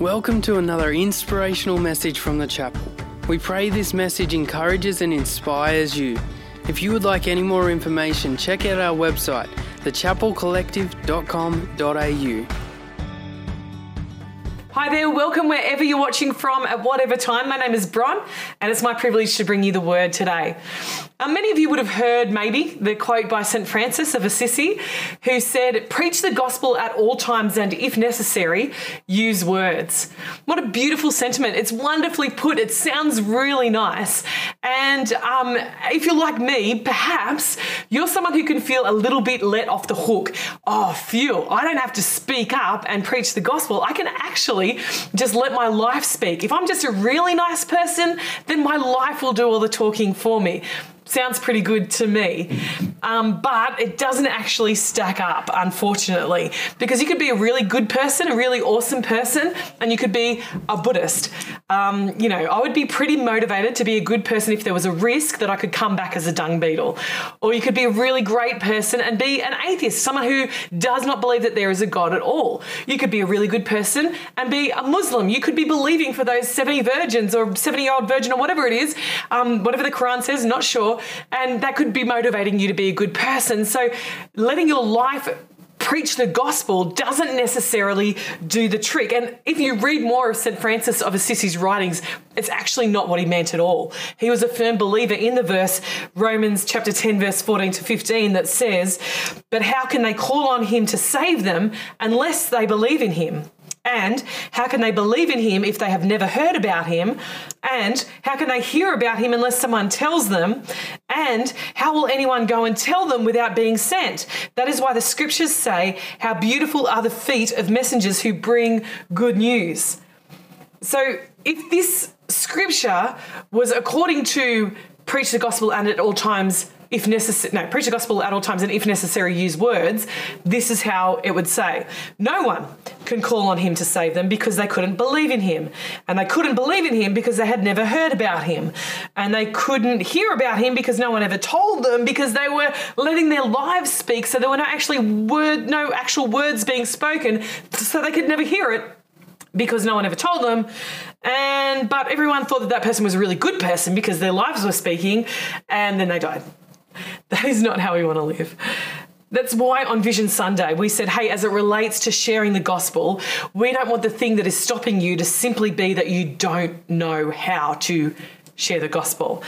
Welcome to another inspirational message from the chapel. We pray this message encourages and inspires you. If you would like any more information, check out our website, thechapelcollective.com.au. Hi there, welcome wherever you're watching from at whatever time. My name is Bron, and it's my privilege to bring you the word today. Um, many of you would have heard maybe the quote by St. Francis of Assisi, who said, Preach the gospel at all times and, if necessary, use words. What a beautiful sentiment. It's wonderfully put. It sounds really nice. And um, if you're like me, perhaps you're someone who can feel a little bit let off the hook. Oh, phew, I don't have to speak up and preach the gospel. I can actually just let my life speak. If I'm just a really nice person, then my life will do all the talking for me sounds pretty good to me. Um, but it doesn't actually stack up, unfortunately, because you could be a really good person, a really awesome person, and you could be a Buddhist. Um, you know, I would be pretty motivated to be a good person if there was a risk that I could come back as a dung beetle. Or you could be a really great person and be an atheist, someone who does not believe that there is a God at all. You could be a really good person and be a Muslim. You could be believing for those 70 virgins or 70 year old virgin or whatever it is, um, whatever the Quran says, not sure and that could be motivating you to be a good person. So, letting your life preach the gospel doesn't necessarily do the trick. And if you read more of St. Francis of Assisi's writings, it's actually not what he meant at all. He was a firm believer in the verse, Romans chapter 10, verse 14 to 15, that says, But how can they call on him to save them unless they believe in him? And how can they believe in him if they have never heard about him? And how can they hear about him unless someone tells them? And how will anyone go and tell them without being sent? That is why the scriptures say, How beautiful are the feet of messengers who bring good news. So, if this scripture was according to preach the gospel and at all times if necessary, no, preach the gospel at all times and if necessary, use words, this is how it would say. No one can call on him to save them because they couldn't believe in him. And they couldn't believe in him because they had never heard about him. And they couldn't hear about him because no one ever told them because they were letting their lives speak. So there were no actually word, no actual words being spoken. So they could never hear it because no one ever told them and but everyone thought that that person was a really good person because their lives were speaking and then they died That is not how we want to live. That's why on Vision Sunday we said, hey, as it relates to sharing the gospel, we don't want the thing that is stopping you to simply be that you don't know how to share the gospel.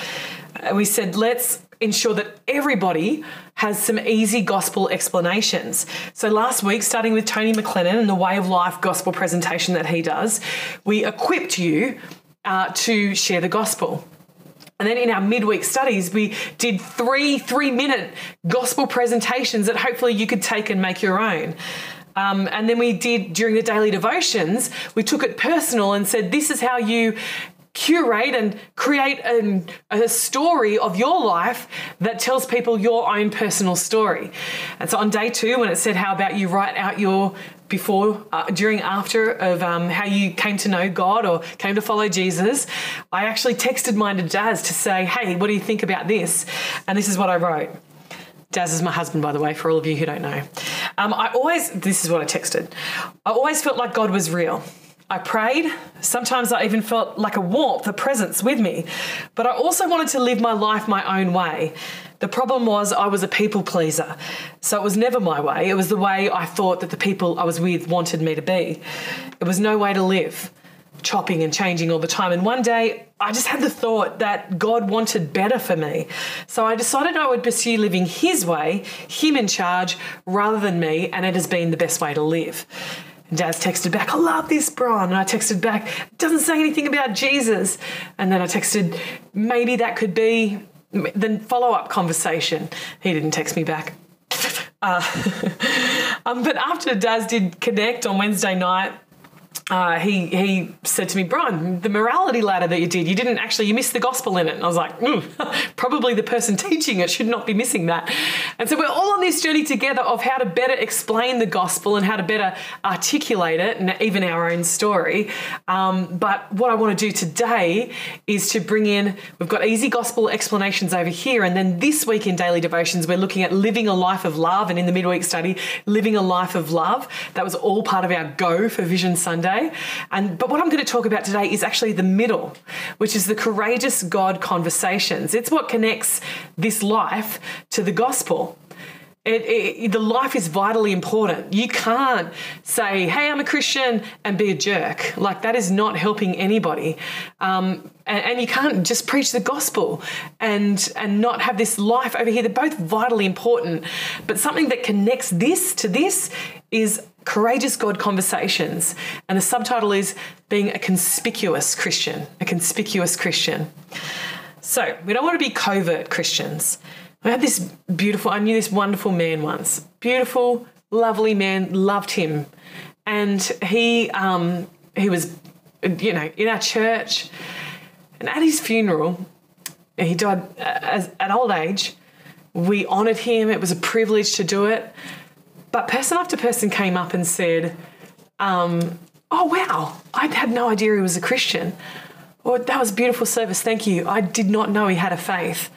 Uh, we said, let's ensure that everybody has some easy gospel explanations. So last week, starting with Tony McLennan and the Way of Life gospel presentation that he does, we equipped you uh, to share the gospel. And then in our midweek studies, we did three three minute gospel presentations that hopefully you could take and make your own. Um, and then we did during the daily devotions, we took it personal and said, This is how you curate and create an, a story of your life that tells people your own personal story. And so on day two, when it said, How about you write out your before, uh, during, after of um, how you came to know God or came to follow Jesus, I actually texted mine to Daz to say, Hey, what do you think about this? And this is what I wrote. Daz is my husband, by the way, for all of you who don't know. Um, I always, this is what I texted. I always felt like God was real. I prayed. Sometimes I even felt like a warmth, a presence with me. But I also wanted to live my life my own way. The problem was I was a people pleaser. So it was never my way. It was the way I thought that the people I was with wanted me to be. It was no way to live, chopping and changing all the time. And one day I just had the thought that God wanted better for me. So I decided I would pursue living His way, Him in charge, rather than me, and it has been the best way to live. And Daz texted back, I love this, Bron. And I texted back, doesn't say anything about Jesus. And then I texted, maybe that could be the follow up conversation. He didn't text me back. Uh, um, but after Daz did connect on Wednesday night, uh, he he said to me, Bron, the morality ladder that you did, you didn't actually you missed the gospel in it. And I was like, mm, probably the person teaching it should not be missing that. And so we're all on this journey together of how to better explain the gospel and how to better articulate it, and even our own story. Um, but what I want to do today is to bring in. We've got easy gospel explanations over here, and then this week in daily devotions, we're looking at living a life of love, and in the midweek study, living a life of love. That was all part of our go for Vision Sunday Sunday. And but what I'm going to talk about today is actually the middle, which is the courageous God conversations. It's what connects this life to the gospel. It, it, the life is vitally important. You can't say, "Hey, I'm a Christian," and be a jerk. Like that is not helping anybody. Um, and, and, you can't just preach the gospel and and not have this life over here. They're both vitally important. But something that connects this to this is courageous God conversations, and the subtitle is being a conspicuous Christian. A conspicuous Christian. So we don't want to be covert Christians. I had this beautiful, I knew this wonderful man once. Beautiful, lovely man, loved him. And he um, he was, you know, in our church. And at his funeral, he died as, at old age. We honoured him. It was a privilege to do it. But person after person came up and said, um, Oh, wow, I had no idea he was a Christian. Or oh, that was a beautiful service. Thank you. I did not know he had a faith.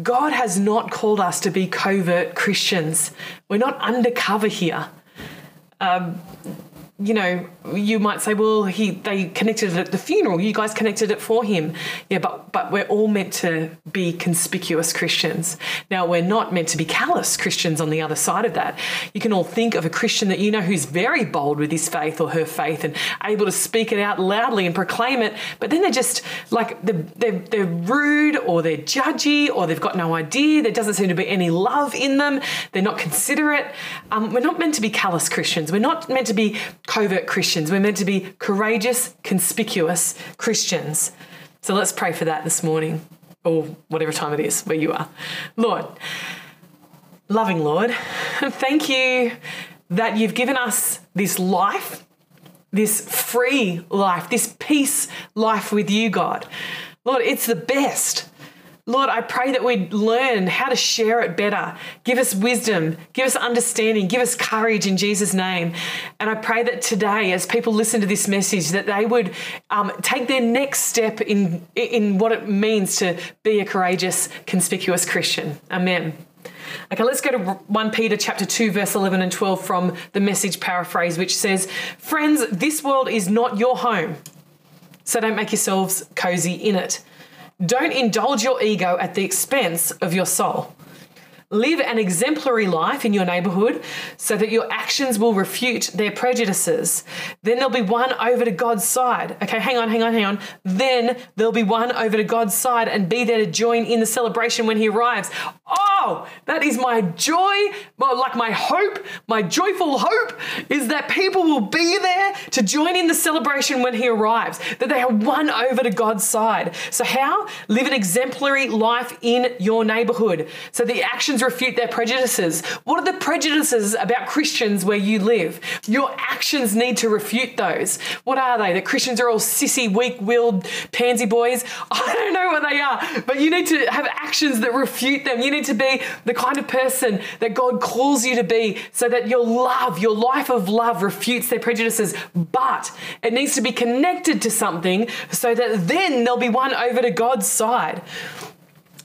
God has not called us to be covert Christians. We're not undercover here. Um, you know, you might say, well, he they connected it at the funeral. You guys connected it for him. Yeah, but but we're all meant to be conspicuous Christians. Now we're not meant to be callous Christians on the other side of that. You can all think of a Christian that you know who's very bold with his faith or her faith and able to speak it out loudly and proclaim it, but then they're just like they're, they're, they're rude or they're judgy or they've got no idea. There doesn't seem to be any love in them. They're not considerate. Um, we're not meant to be callous Christians. We're not meant to be covert Christians. We're meant to be courageous, conspicuous Christians. So let's pray for that this morning, or whatever time it is where you are. Lord, loving Lord, thank you that you've given us this life, this free life, this peace life with you, God. Lord, it's the best. Lord, I pray that we'd learn how to share it better. Give us wisdom, give us understanding, give us courage in Jesus' name. And I pray that today, as people listen to this message, that they would um, take their next step in, in what it means to be a courageous, conspicuous Christian. Amen. Okay, let's go to 1 Peter chapter 2 verse 11 and 12 from the message paraphrase which says, "Friends, this world is not your home. So don't make yourselves cozy in it." Don't indulge your ego at the expense of your soul. Live an exemplary life in your neighborhood so that your actions will refute their prejudices. Then there'll be won over to God's side. Okay, hang on, hang on, hang on. Then there'll be won over to God's side and be there to join in the celebration when he arrives. Oh, that is my joy, like my hope, my joyful hope is that people will be there to join in the celebration when he arrives, that they are won over to God's side. So, how? Live an exemplary life in your neighborhood so the actions refute their prejudices. What are the prejudices about Christians where you live? Your actions need to refute those. What are they? That Christians are all sissy, weak willed pansy boys? I don't know what they are, but you need to have actions that refute them. You need to be the kind of person that God calls you to be so that your love, your life of love, refutes their prejudices. But it needs to be connected to something so that then they'll be won over to God's side.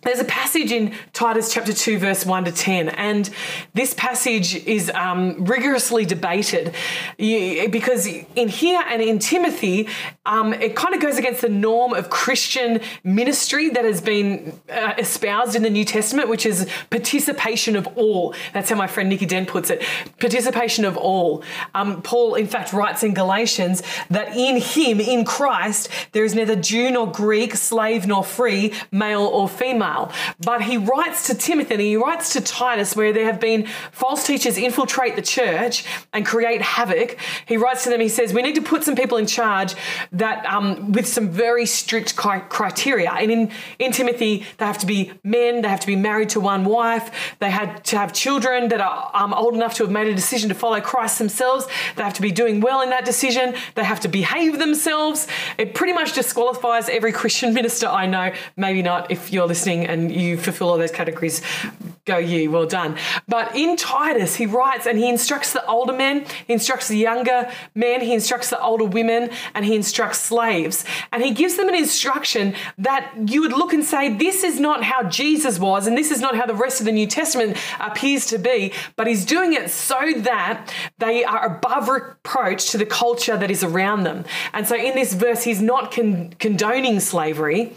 There's a passage in Titus chapter 2, verse 1 to 10, and this passage is um, rigorously debated because in here and in Timothy, um, it kind of goes against the norm of Christian ministry that has been uh, espoused in the New Testament, which is participation of all. That's how my friend Nikki Dent puts it participation of all. Um, Paul, in fact, writes in Galatians that in him, in Christ, there is neither Jew nor Greek, slave nor free, male or female but he writes to Timothy and he writes to Titus, where there have been false teachers infiltrate the church and create havoc. He writes to them, he says, We need to put some people in charge that um, with some very strict criteria. And in, in Timothy, they have to be men, they have to be married to one wife, they had to have children that are um, old enough to have made a decision to follow Christ themselves, they have to be doing well in that decision, they have to behave themselves. It pretty much disqualifies every Christian minister I know. Maybe not if you're listening and you fulfill all those categories. go you, well done. But in Titus, he writes and he instructs the older men, he instructs the younger men, he instructs the older women, and he instructs slaves. And he gives them an instruction that you would look and say, this is not how Jesus was, and this is not how the rest of the New Testament appears to be, but he's doing it so that they are above reproach to the culture that is around them. And so in this verse, he's not con- condoning slavery,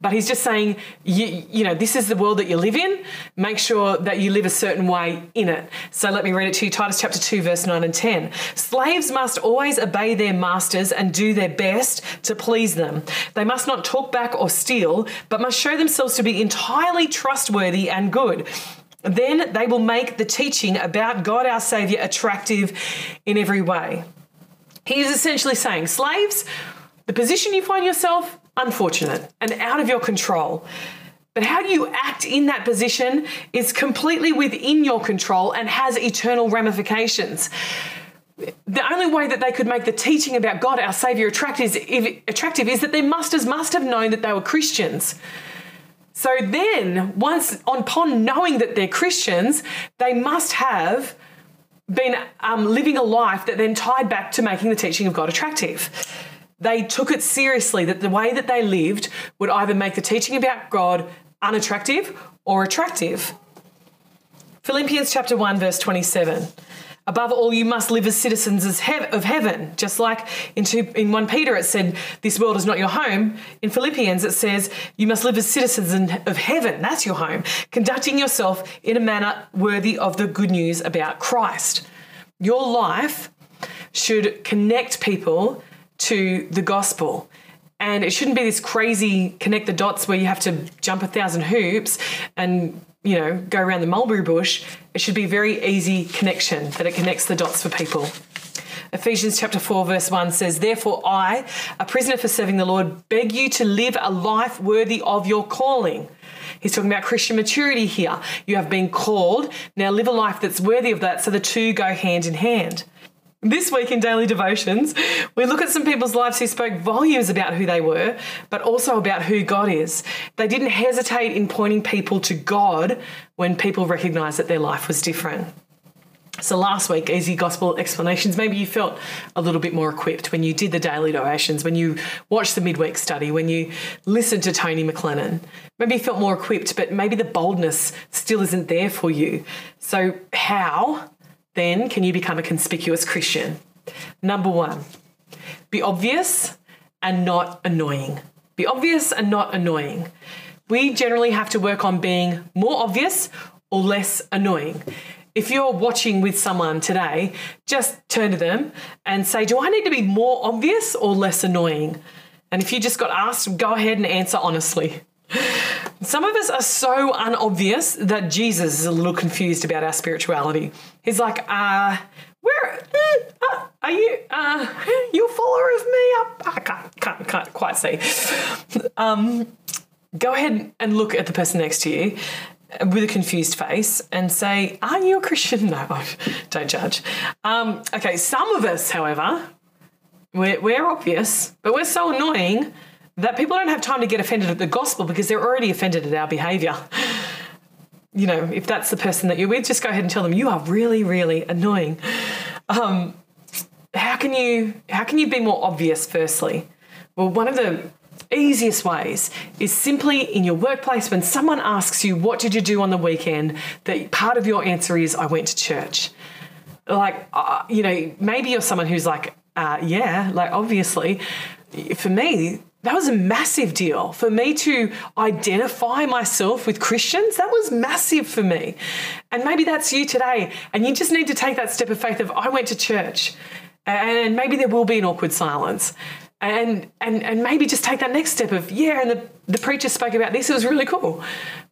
but he's just saying, you, you know, this is the world that you live in. Make sure that you live a certain way in it. So let me read it to you Titus chapter 2, verse 9 and 10. Slaves must always obey their masters and do their best to please them. They must not talk back or steal, but must show themselves to be entirely trustworthy and good. Then they will make the teaching about God our Savior attractive in every way. He is essentially saying, slaves, the position you find yourself, unfortunate and out of your control. But how you act in that position is completely within your control and has eternal ramifications. The only way that they could make the teaching about God, our Savior, attractive is, attractive is that their masters must have known that they were Christians. So then, once upon knowing that they're Christians, they must have been um, living a life that then tied back to making the teaching of God attractive. They took it seriously that the way that they lived would either make the teaching about God unattractive or attractive. Philippians chapter 1 verse 27. Above all, you must live as citizens of heaven. Just like in, two, in 1 Peter it said, This world is not your home. In Philippians it says, You must live as citizens of heaven. That's your home. Conducting yourself in a manner worthy of the good news about Christ. Your life should connect people to the gospel. And it shouldn't be this crazy connect the dots where you have to jump a thousand hoops and, you know, go around the mulberry bush. It should be a very easy connection that it connects the dots for people. Ephesians chapter 4, verse 1 says, Therefore, I, a prisoner for serving the Lord, beg you to live a life worthy of your calling. He's talking about Christian maturity here. You have been called, now live a life that's worthy of that, so the two go hand in hand. This week in Daily Devotions, we look at some people's lives who spoke volumes about who they were, but also about who God is. They didn't hesitate in pointing people to God when people recognized that their life was different. So, last week, Easy Gospel Explanations, maybe you felt a little bit more equipped when you did the daily devotions, when you watched the midweek study, when you listened to Tony McLennan. Maybe you felt more equipped, but maybe the boldness still isn't there for you. So, how then can you become a conspicuous Christian? Number one, be obvious and not annoying. Be obvious and not annoying. We generally have to work on being more obvious or less annoying. If you're watching with someone today, just turn to them and say, Do I need to be more obvious or less annoying? And if you just got asked, go ahead and answer honestly. Some of us are so unobvious that Jesus is a little confused about our spirituality. He's like, uh, where uh, are you? Uh, you a follower of me? I, I can't, can't, can't quite see. Um, go ahead and look at the person next to you with a confused face and say, Are you a Christian? No, don't judge. Um, okay, some of us, however, we're, we're obvious, but we're so annoying that people don't have time to get offended at the gospel because they're already offended at our behavior. You know, if that's the person that you're with, just go ahead and tell them you are really, really annoying. Um, how can you how can you be more obvious? Firstly, well, one of the easiest ways is simply in your workplace when someone asks you what did you do on the weekend that part of your answer is i went to church like uh, you know maybe you're someone who's like uh, yeah like obviously for me that was a massive deal for me to identify myself with Christians. That was massive for me. And maybe that's you today. And you just need to take that step of faith of I went to church. And maybe there will be an awkward silence. And and and maybe just take that next step of, yeah, and the, the preacher spoke about this. It was really cool.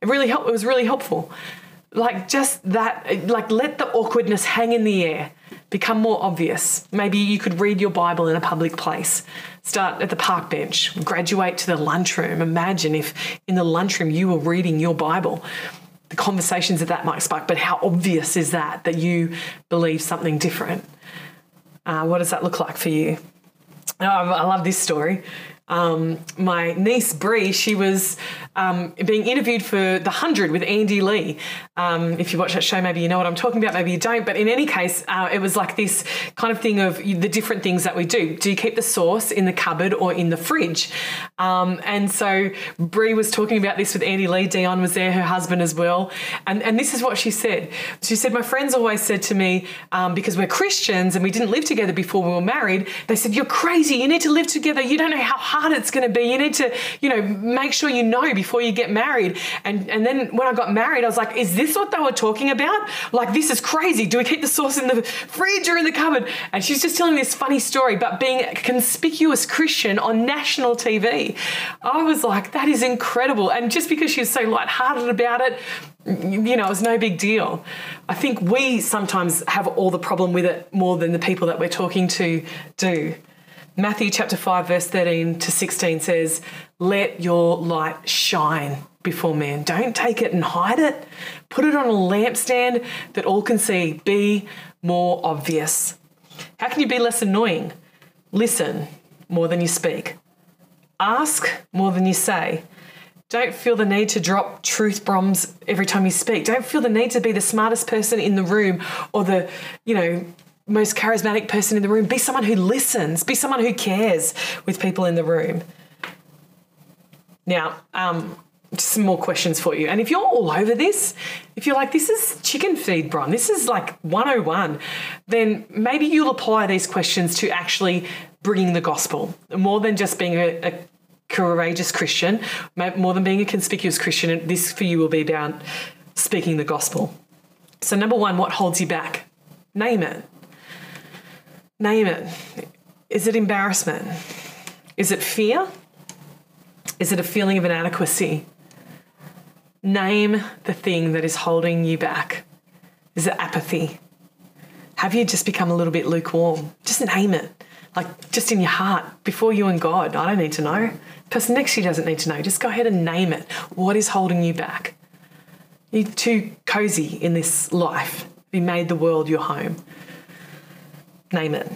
It really helped it was really helpful. Like just that, like let the awkwardness hang in the air become more obvious. Maybe you could read your Bible in a public place. Start at the park bench, graduate to the lunchroom. Imagine if in the lunchroom you were reading your Bible. The conversations that that might spark, but how obvious is that that you believe something different? Uh, what does that look like for you? Oh, I love this story. Um, my niece Brie, she was um, being interviewed for The Hundred with Andy Lee. Um, if you watch that show, maybe you know what I'm talking about, maybe you don't. But in any case, uh, it was like this kind of thing of the different things that we do. Do you keep the sauce in the cupboard or in the fridge? Um, and so Brie was talking about this with Andy Lee. Dion was there, her husband as well. And, and this is what she said. She said, My friends always said to me, um, because we're Christians and we didn't live together before we were married, they said, You're crazy. You need to live together. You don't know how hard it's going to be. You need to, you know, make sure you know before you get married. And, and then when I got married, I was like, Is this what they were talking about? Like, this is crazy. Do we keep the sauce in the fridge or in the cupboard? And she's just telling this funny story, but being a conspicuous Christian on national TV. I was like, That is incredible. And just because she was so lighthearted about it, you know, it was no big deal. I think we sometimes have all the problem with it more than the people that we're talking to do. Matthew chapter 5, verse 13 to 16 says, Let your light shine before men. Don't take it and hide it. Put it on a lampstand that all can see. Be more obvious. How can you be less annoying? Listen more than you speak. Ask more than you say. Don't feel the need to drop truth bombs every time you speak. Don't feel the need to be the smartest person in the room or the, you know, most charismatic person in the room. Be someone who listens. Be someone who cares with people in the room. Now, um, just some more questions for you. And if you're all over this, if you're like, this is chicken feed, Bron, this is like 101, then maybe you'll apply these questions to actually bringing the gospel more than just being a, a courageous Christian, more than being a conspicuous Christian, this for you will be about speaking the gospel. So, number one, what holds you back? Name it. Name it. Is it embarrassment? Is it fear? Is it a feeling of inadequacy? Name the thing that is holding you back. Is it apathy? Have you just become a little bit lukewarm? Just name it like just in your heart before you and God. I don't need to know. Person next to you doesn't need to know. Just go ahead and name it. What is holding you back? You're too cozy in this life. You made the world your home. Name it.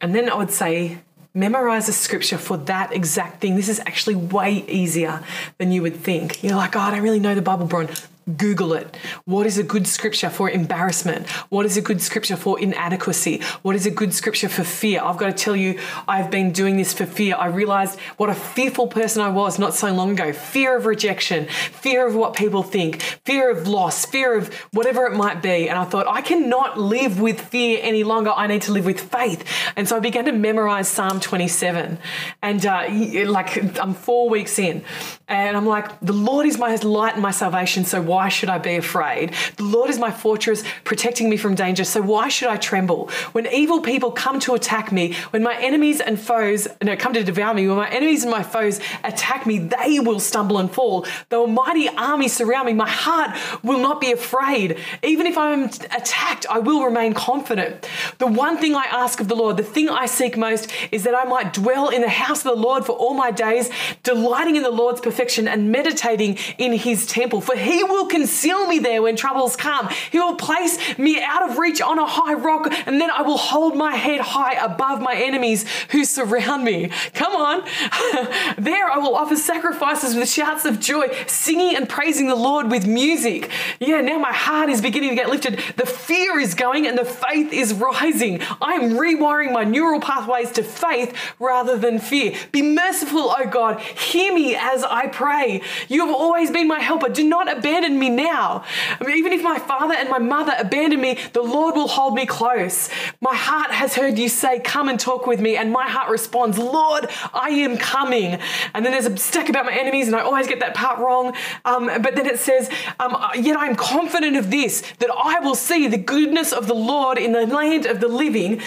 And then I would say, memorize a scripture for that exact thing. This is actually way easier than you would think. You're like, oh, I don't really know the Bible, Bron. Google it. What is a good scripture for embarrassment? What is a good scripture for inadequacy? What is a good scripture for fear? I've got to tell you, I've been doing this for fear. I realized what a fearful person I was not so long ago. Fear of rejection, fear of what people think, fear of loss, fear of whatever it might be. And I thought, I cannot live with fear any longer. I need to live with faith. And so I began to memorize Psalm 27. And uh, like, I'm four weeks in, and I'm like, the Lord is my light and my salvation. So why should I be afraid? The Lord is my fortress, protecting me from danger. So why should I tremble? When evil people come to attack me, when my enemies and foes, no, come to devour me, when my enemies and my foes attack me, they will stumble and fall. Though a mighty army surround me, my heart will not be afraid. Even if I'm attacked, I will remain confident. The one thing I ask of the Lord, the thing I seek most, is that I might dwell in the house of the Lord for all my days, delighting in the Lord's perfection and meditating in his temple. For he will conceal me there when troubles come. He will place me out of reach on a high rock, and then I will hold my head high above my enemies who surround me. Come on. there I will offer sacrifices with shouts of joy, singing and praising the Lord with music. Yeah, now my heart is beginning to get lifted. The fear is going and the faith is rising. I am rewiring my neural pathways to faith rather than fear. Be merciful, oh God. Hear me as I pray. You have always been my helper. Do not abandon me now. I mean, even if my father and my mother abandon me, the Lord will hold me close. My heart has heard you say, Come and talk with me. And my heart responds, Lord, I am coming. And then there's a stack about my enemies, and I always get that part wrong. Um, but then it says, um, Yet I am confident of this, that I will see the goodness of the Lord in the land of the living.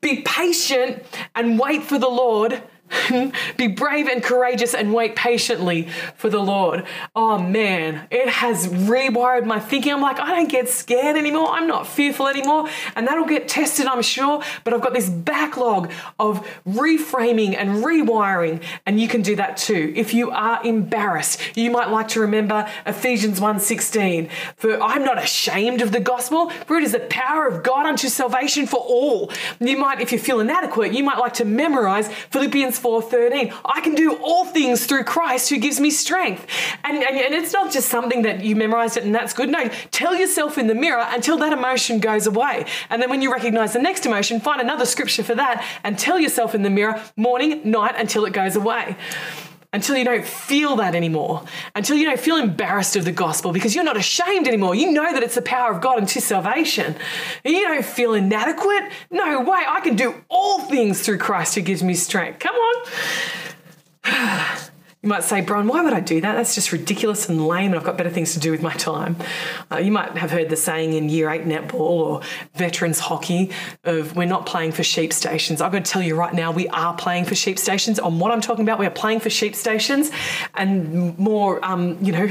Be patient and wait for the Lord Be brave and courageous and wait patiently for the Lord. Oh man, it has rewired my thinking. I'm like, I don't get scared anymore. I'm not fearful anymore. And that'll get tested, I'm sure. But I've got this backlog of reframing and rewiring. And you can do that too. If you are embarrassed, you might like to remember Ephesians 1:16. For I'm not ashamed of the gospel, for it is the power of God unto salvation for all. You might, if you feel inadequate, you might like to memorize Philippians 4 13. I can do all things through Christ who gives me strength. And, and, and it's not just something that you memorized it and that's good. No, tell yourself in the mirror until that emotion goes away. And then when you recognize the next emotion, find another scripture for that and tell yourself in the mirror morning, night until it goes away until you don't feel that anymore, until you don't feel embarrassed of the gospel because you're not ashamed anymore. You know that it's the power of God unto salvation. And you don't feel inadequate. No way, I can do all things through Christ who gives me strength. Come on. You might say, Bron, why would I do that? That's just ridiculous and lame, and I've got better things to do with my time. Uh, you might have heard the saying in year eight netball or veterans hockey of we're not playing for sheep stations. I'm going to tell you right now, we are playing for sheep stations. On what I'm talking about, we are playing for sheep stations, and more, um, you know,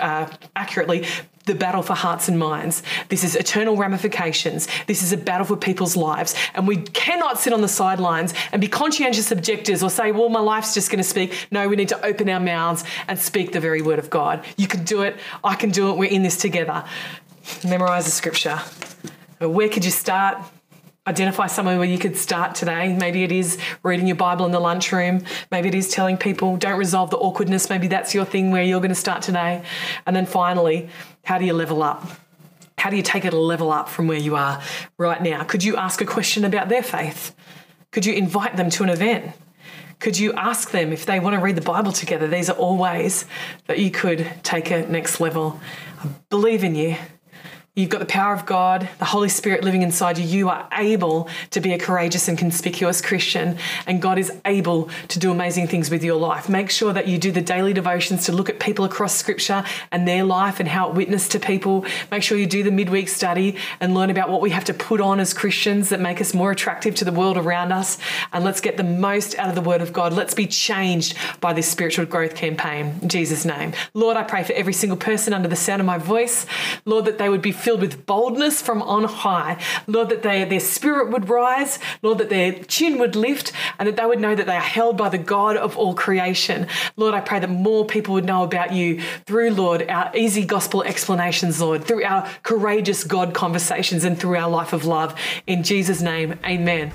uh, accurately, the battle for hearts and minds. This is eternal ramifications. This is a battle for people's lives. And we cannot sit on the sidelines and be conscientious objectors or say, well, my life's just going to speak. No, we need to open our mouths and speak the very word of God. You can do it. I can do it. We're in this together. Memorize the scripture. Where could you start? Identify somewhere where you could start today. Maybe it is reading your Bible in the lunchroom. Maybe it is telling people, don't resolve the awkwardness. Maybe that's your thing where you're going to start today. And then finally, how do you level up? How do you take it a level up from where you are right now? Could you ask a question about their faith? Could you invite them to an event? Could you ask them if they want to read the Bible together? These are all ways that you could take it next level. I believe in you. You've got the power of God, the Holy Spirit living inside you. You are able to be a courageous and conspicuous Christian, and God is able to do amazing things with your life. Make sure that you do the daily devotions to look at people across Scripture and their life and how it witnessed to people. Make sure you do the midweek study and learn about what we have to put on as Christians that make us more attractive to the world around us. And let's get the most out of the Word of God. Let's be changed by this spiritual growth campaign. In Jesus' name. Lord, I pray for every single person under the sound of my voice. Lord, that they would be filled with boldness from on high. Lord, that they, their spirit would rise. Lord, that their chin would lift and that they would know that they are held by the God of all creation. Lord, I pray that more people would know about you through, Lord, our easy gospel explanations, Lord, through our courageous God conversations and through our life of love. In Jesus' name, amen.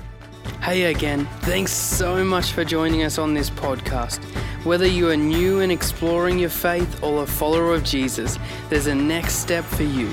Hey again, thanks so much for joining us on this podcast. Whether you are new and exploring your faith or a follower of Jesus, there's a next step for you.